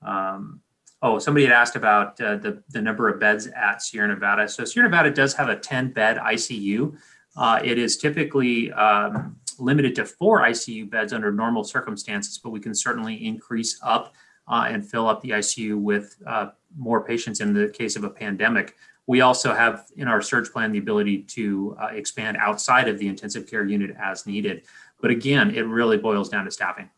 Um, Oh, somebody had asked about uh, the, the number of beds at Sierra Nevada. So Sierra Nevada does have a 10 bed ICU. Uh, it is typically um, limited to four ICU beds under normal circumstances, but we can certainly increase up uh, and fill up the ICU with uh, more patients in the case of a pandemic. We also have in our surge plan the ability to uh, expand outside of the intensive care unit as needed. But again, it really boils down to staffing.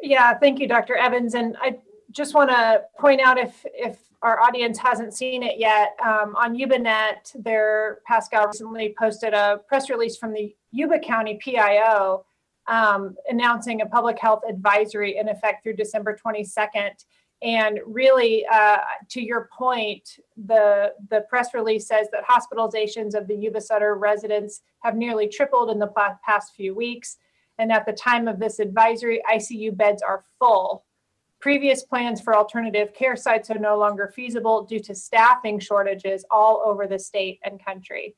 Yeah, thank you, Dr. Evans. And I just want to point out if if our audience hasn't seen it yet, um, on YubaNet, their Pascal recently posted a press release from the Yuba County PIO um, announcing a public health advisory in effect through December 22nd. And really, uh, to your point, the the press release says that hospitalizations of the Yuba Sutter residents have nearly tripled in the past few weeks. And at the time of this advisory, ICU beds are full. Previous plans for alternative care sites are no longer feasible due to staffing shortages all over the state and country.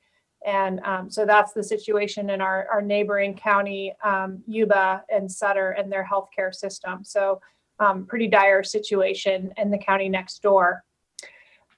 And um, so that's the situation in our, our neighboring county, um, Yuba and Sutter, and their healthcare system. So, um, pretty dire situation in the county next door.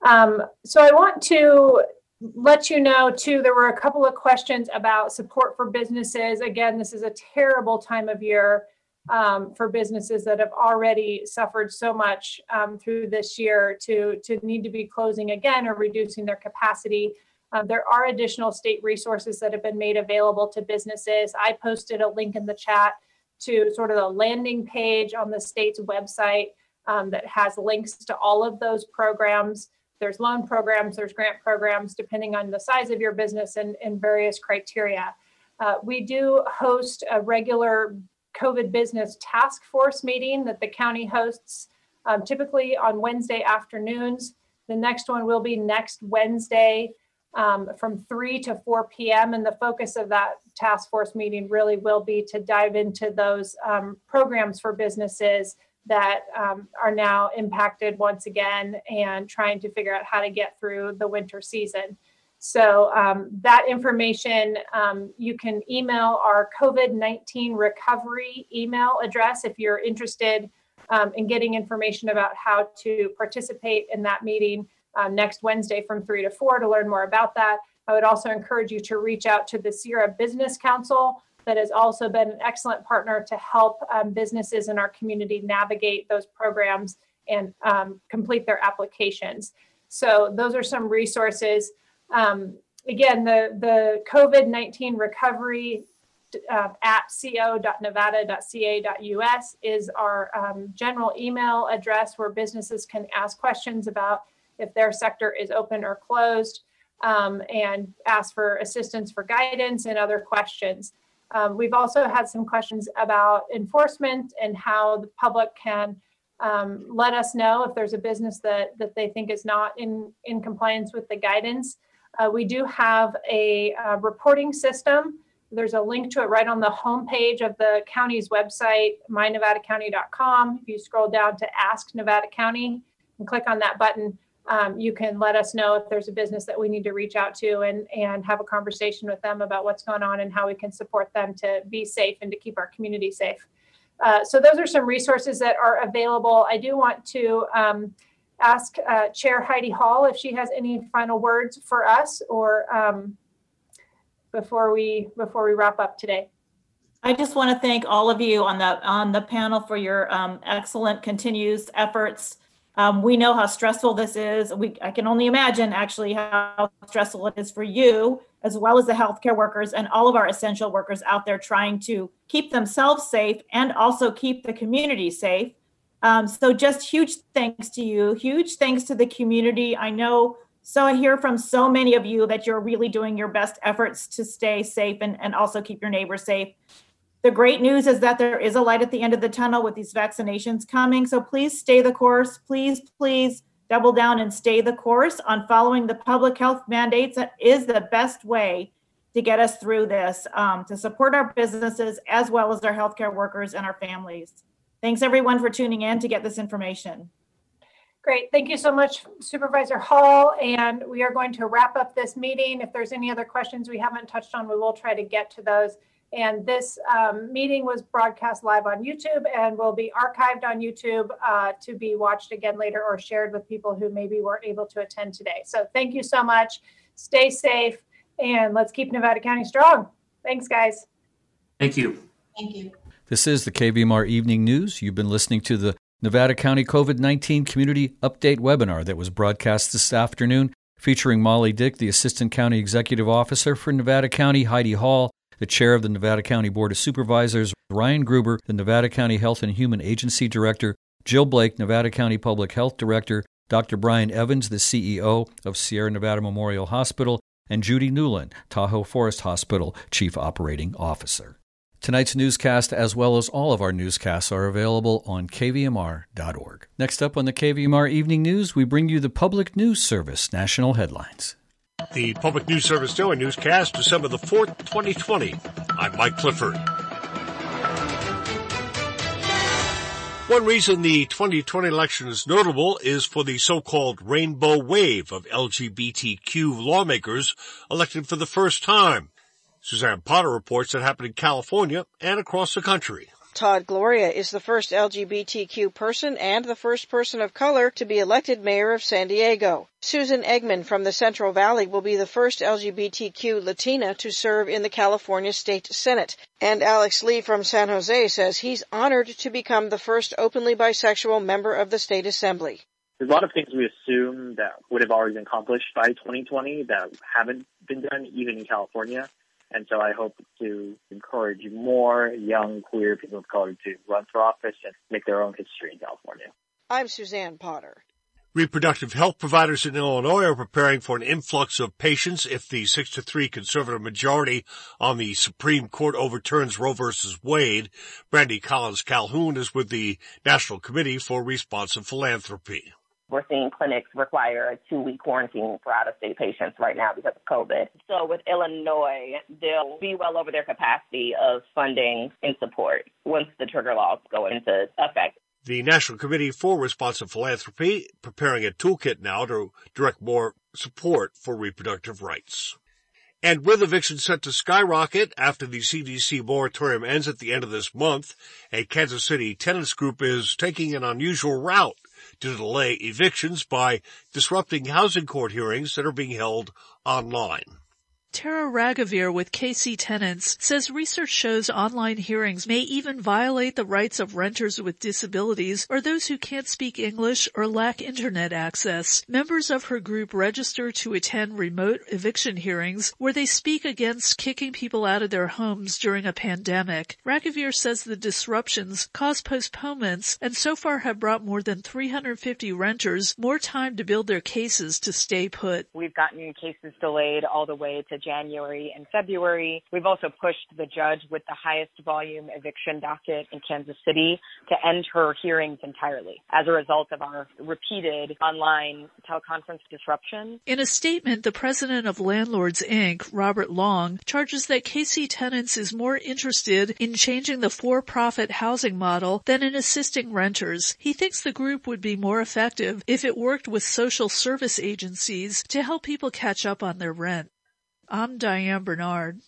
Um, so, I want to let you know too, there were a couple of questions about support for businesses. Again, this is a terrible time of year um, for businesses that have already suffered so much um, through this year to, to need to be closing again or reducing their capacity. Um, there are additional state resources that have been made available to businesses. I posted a link in the chat to sort of the landing page on the state's website um, that has links to all of those programs. There's loan programs, there's grant programs, depending on the size of your business and, and various criteria. Uh, we do host a regular COVID business task force meeting that the county hosts um, typically on Wednesday afternoons. The next one will be next Wednesday um, from 3 to 4 p.m. And the focus of that task force meeting really will be to dive into those um, programs for businesses that um, are now impacted once again and trying to figure out how to get through the winter season. So um, that information um, you can email our COVID 19 recovery email address if you're interested um, in getting information about how to participate in that meeting. uh, next Wednesday from 3 to 4 to learn more about that. I would also encourage you to reach out to the Sierra Business Council that has also been an excellent partner to help um, businesses in our community navigate those programs and um, complete their applications. So those are some resources. Um, again, the, the COVID-19 recovery uh, at co.nevada.ca.us is our um, general email address where businesses can ask questions about if their sector is open or closed um, and ask for assistance for guidance and other questions. Um, we've also had some questions about enforcement and how the public can um, let us know if there's a business that, that they think is not in, in compliance with the guidance. Uh, we do have a, a, reporting system. There's a link to it right on the homepage of the county's website, mynevadacounty.com. If you scroll down to Ask Nevada County and click on that button, um, you can let us know if there's a business that we need to reach out to and, and have a conversation with them about what's going on and how we can support them to be safe and to keep our community safe. Uh, so those are some resources that are available. I do want to um, ask uh, Chair Heidi Hall if she has any final words for us or um, before we before we wrap up today. I just want to thank all of you on the on the panel for your um, excellent continuous efforts. Um, we know how stressful this is. We I can only imagine actually how stressful it is for you as well as the healthcare workers and all of our essential workers out there trying to keep themselves safe and also keep the community safe. Um, so, just huge thanks to you. Huge thanks to the community. I know, so I hear from so many of you that you're really doing your best efforts to stay safe and, and also keep your neighbors safe. The great news is that there is a light at the end of the tunnel with these vaccinations coming. So, please stay the course. Please, please double down and stay the course on following the public health mandates. That is the best way to get us through this um, to support our businesses as well as our healthcare workers and our families. Thanks everyone for tuning in to get this information. Great. Thank you so much supervisor hall. And we are going to wrap up this meeting. If there's any other questions we haven't touched on we will try to get to those and this um, meeting was broadcast live on YouTube and will be archived on YouTube uh, to be watched again later or shared with people who maybe weren't able to attend today. So thank you so much. Stay safe and let's keep Nevada County strong. Thanks, guys. Thank you. Thank you. This is the KVMR Evening News. You've been listening to the Nevada County COVID 19 Community Update webinar that was broadcast this afternoon, featuring Molly Dick, the Assistant County Executive Officer for Nevada County, Heidi Hall, the chair of the Nevada County Board of Supervisors, Ryan Gruver, the Nevada County Health and Human Agency Director, Jill Blake, Nevada County Public Health Director, Dr. Brian Evans, the CEO of Sierra Nevada Memorial Hospital, and Judy Newland, Tahoe Forest Hospital Chief Operating Officer. Tonight's newscast, as well as all of our newscasts, are available on kvmr.org. Next up on the KVMR Evening News, we bring you the Public News Service national headlines. The Public News Service Daily Newscast, December the 4th, 2020. I'm Mike Clifford. One reason the 2020 election is notable is for the so-called rainbow wave of LGBTQ lawmakers elected for the first time. Suzanne Potter reports that happened in California and across the country. Todd Gloria is the first LGBTQ person and the first person of color to be elected mayor of San Diego. Susan Eggman from the Central Valley will be the first LGBTQ Latina to serve in the California State Senate. And Alex Lee from San Jose says he's honored to become the first openly bisexual member of the state assembly. There's a lot of things we assume that would have already been accomplished by 2020 that haven't been done even in California. And so I hope to encourage more young queer people of color to run for office and make their own history in California. I'm Suzanne Potter. Reproductive health providers in Illinois are preparing for an influx of patients if the 6 to 3 conservative majority on the Supreme Court overturns Roe v. Wade. Brandy Collins Calhoun is with the National Committee for Responsive Philanthropy. We're seeing clinics require a two week quarantine for out of state patients right now because of COVID. So with Illinois, they'll be well over their capacity of funding and support once the trigger laws go into effect. The National Committee for Responsive Philanthropy preparing a toolkit now to direct more support for reproductive rights. And with evictions set to skyrocket after the CDC moratorium ends at the end of this month, a Kansas City tenants group is taking an unusual route to delay evictions by disrupting housing court hearings that are being held online. Tara Raghuveer with KC Tenants says research shows online hearings may even violate the rights of renters with disabilities or those who can't speak English or lack internet access. Members of her group register to attend remote eviction hearings where they speak against kicking people out of their homes during a pandemic. Ragavir says the disruptions cause postponements and so far have brought more than 350 renters more time to build their cases to stay put. We've gotten cases delayed all the way to January and February. We've also pushed the judge with the highest volume eviction docket in Kansas City to end her hearings entirely as a result of our repeated online teleconference disruption. In a statement, the president of Landlords Inc., Robert Long, charges that KC Tenants is more interested in changing the for-profit housing model than in assisting renters. He thinks the group would be more effective if it worked with social service agencies to help people catch up on their rent. I'm Diane Bernard.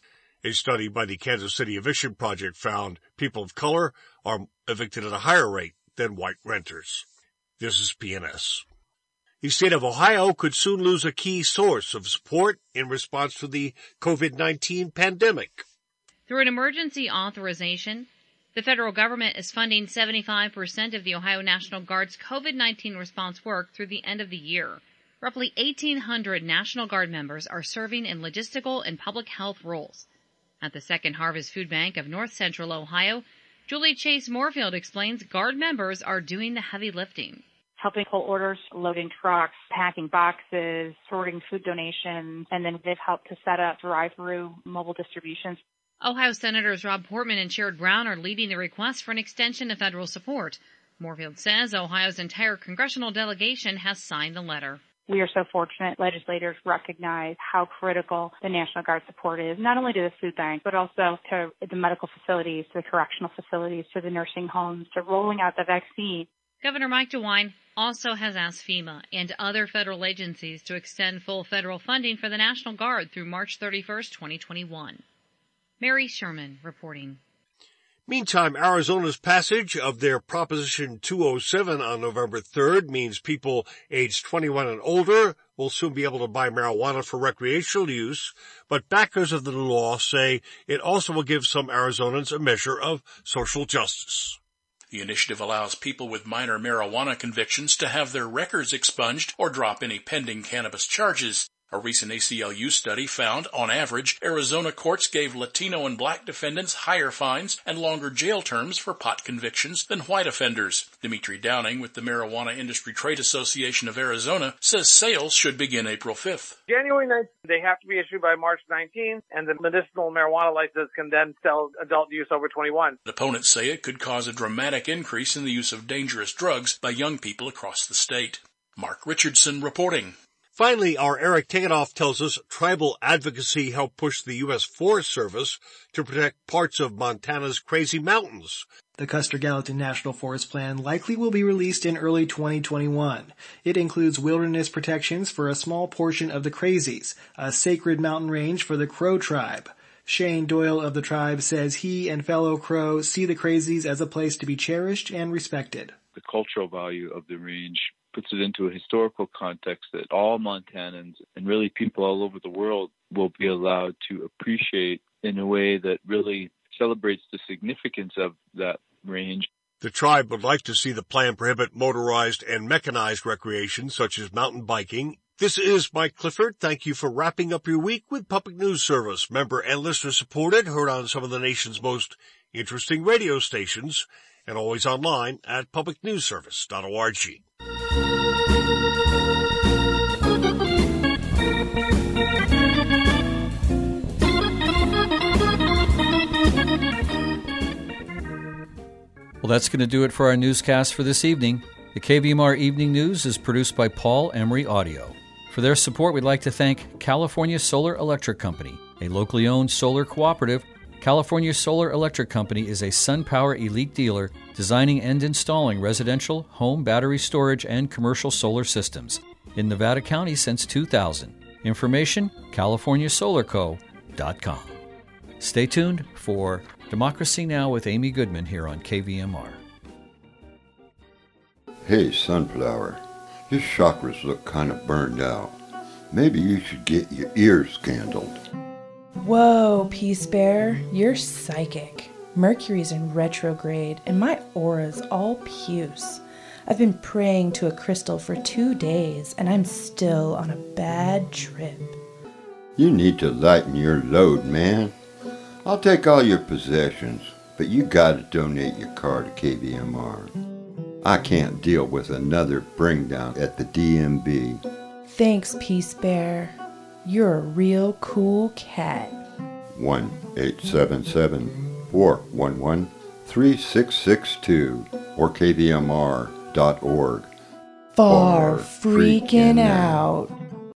A study by the Kansas City Eviction Project found people of color are evicted at a higher rate than white renters. This is PNS. The state of Ohio could soon lose a key source of support in response to the COVID-19 pandemic. Through an emergency authorization, the federal government is funding 75% of the Ohio National Guard's COVID-19 response work through the end of the year. Roughly 1,800 National Guard members are serving in logistical and public health roles. At the Second Harvest Food Bank of North Central Ohio, Julie Chase Morefield explains Guard members are doing the heavy lifting. Helping pull orders, loading trucks, packing boxes, sorting food donations, and then they've helped to set up drive-through mobile distributions. Ohio Senators Rob Portman and Sherrod Brown are leading the request for an extension of federal support. Morefield says Ohio's entire congressional delegation has signed the letter we are so fortunate legislators recognize how critical the National Guard support is, not only to the food bank, but also to the medical facilities, to the correctional facilities, to the nursing homes, to rolling out the vaccine. Governor Mike DeWine also has asked FEMA and other federal agencies to extend full federal funding for the National Guard through March 31st, 2021. Mary Schuermann reporting. Meantime, Arizona's passage of their Proposition 207 on November 3rd means people aged 21 and older will soon be able to buy marijuana for recreational use, but backers of the law say it also will give some Arizonans a measure of social justice. The initiative allows people with minor marijuana convictions to have their records expunged or drop any pending cannabis charges. A recent ACLU study found, on average, Arizona courts gave Latino and black defendants higher fines and longer jail terms for pot convictions than white offenders. Demitri Downing with the Marijuana Industry Trade Association of Arizona says sales should begin April 5th. January 9th, they have to be issued by March 19th, and the medicinal marijuana license can then sell adult use over 21. Opponents say it could cause a dramatic increase in the use of dangerous drugs by young people across the state. Mark Richardson reporting. Finally, our Eric Tegethoff tells us tribal advocacy helped push the U.S. Forest Service to protect parts of Montana's crazy mountains. The Custer Gallatin National Forest Plan likely will be released in early 2021. It includes wilderness protections for a small portion of the Crazies, a sacred mountain range for the Crow tribe. Shane Doyle of the tribe says he and fellow Crow see the Crazies as a place to be cherished and respected. The cultural value of the range puts it into a historical context that all Montanans and really people all over the world will be allowed to appreciate in a way that really celebrates the significance of that range. The tribe would like to see the plan prohibit motorized and mechanized recreation such as mountain biking. This is Mike Clifford. Thank you for wrapping up your week with Public News Service. Member and listener supported, heard on some of the nation's most interesting radio stations, and always online at publicnewsservice.org. Well, that's going to do it for our newscast for this evening. The KVMR Evening News is produced by Paul Emery Audio. For their support, we'd like to thank California Solar Electric Company, a locally owned solar cooperative California Solar Electric Company is a SunPower elite dealer designing and installing residential, home battery storage, and commercial solar systems in Nevada County since 2000. Information californiasolarco.com. Stay tuned for Democracy Now! with Amy Goodman here on KVMR. Hey, Sunflower, your chakras look kind of burned out. Maybe you should get your ears candled. Whoa, Peace Bear, you're psychic. Mercury's in retrograde, and my aura's all puce. I've been praying to a crystal for two days, and I'm still on a bad trip. You need to lighten your load, man. I'll take all your possessions, but you gotta donate your car to KVMR. I can't deal with another bring down at the DMV. Thanks, Peace Bear. You're a real cool cat. 1 877 411 3662 or kvmr.org. Far freaking out.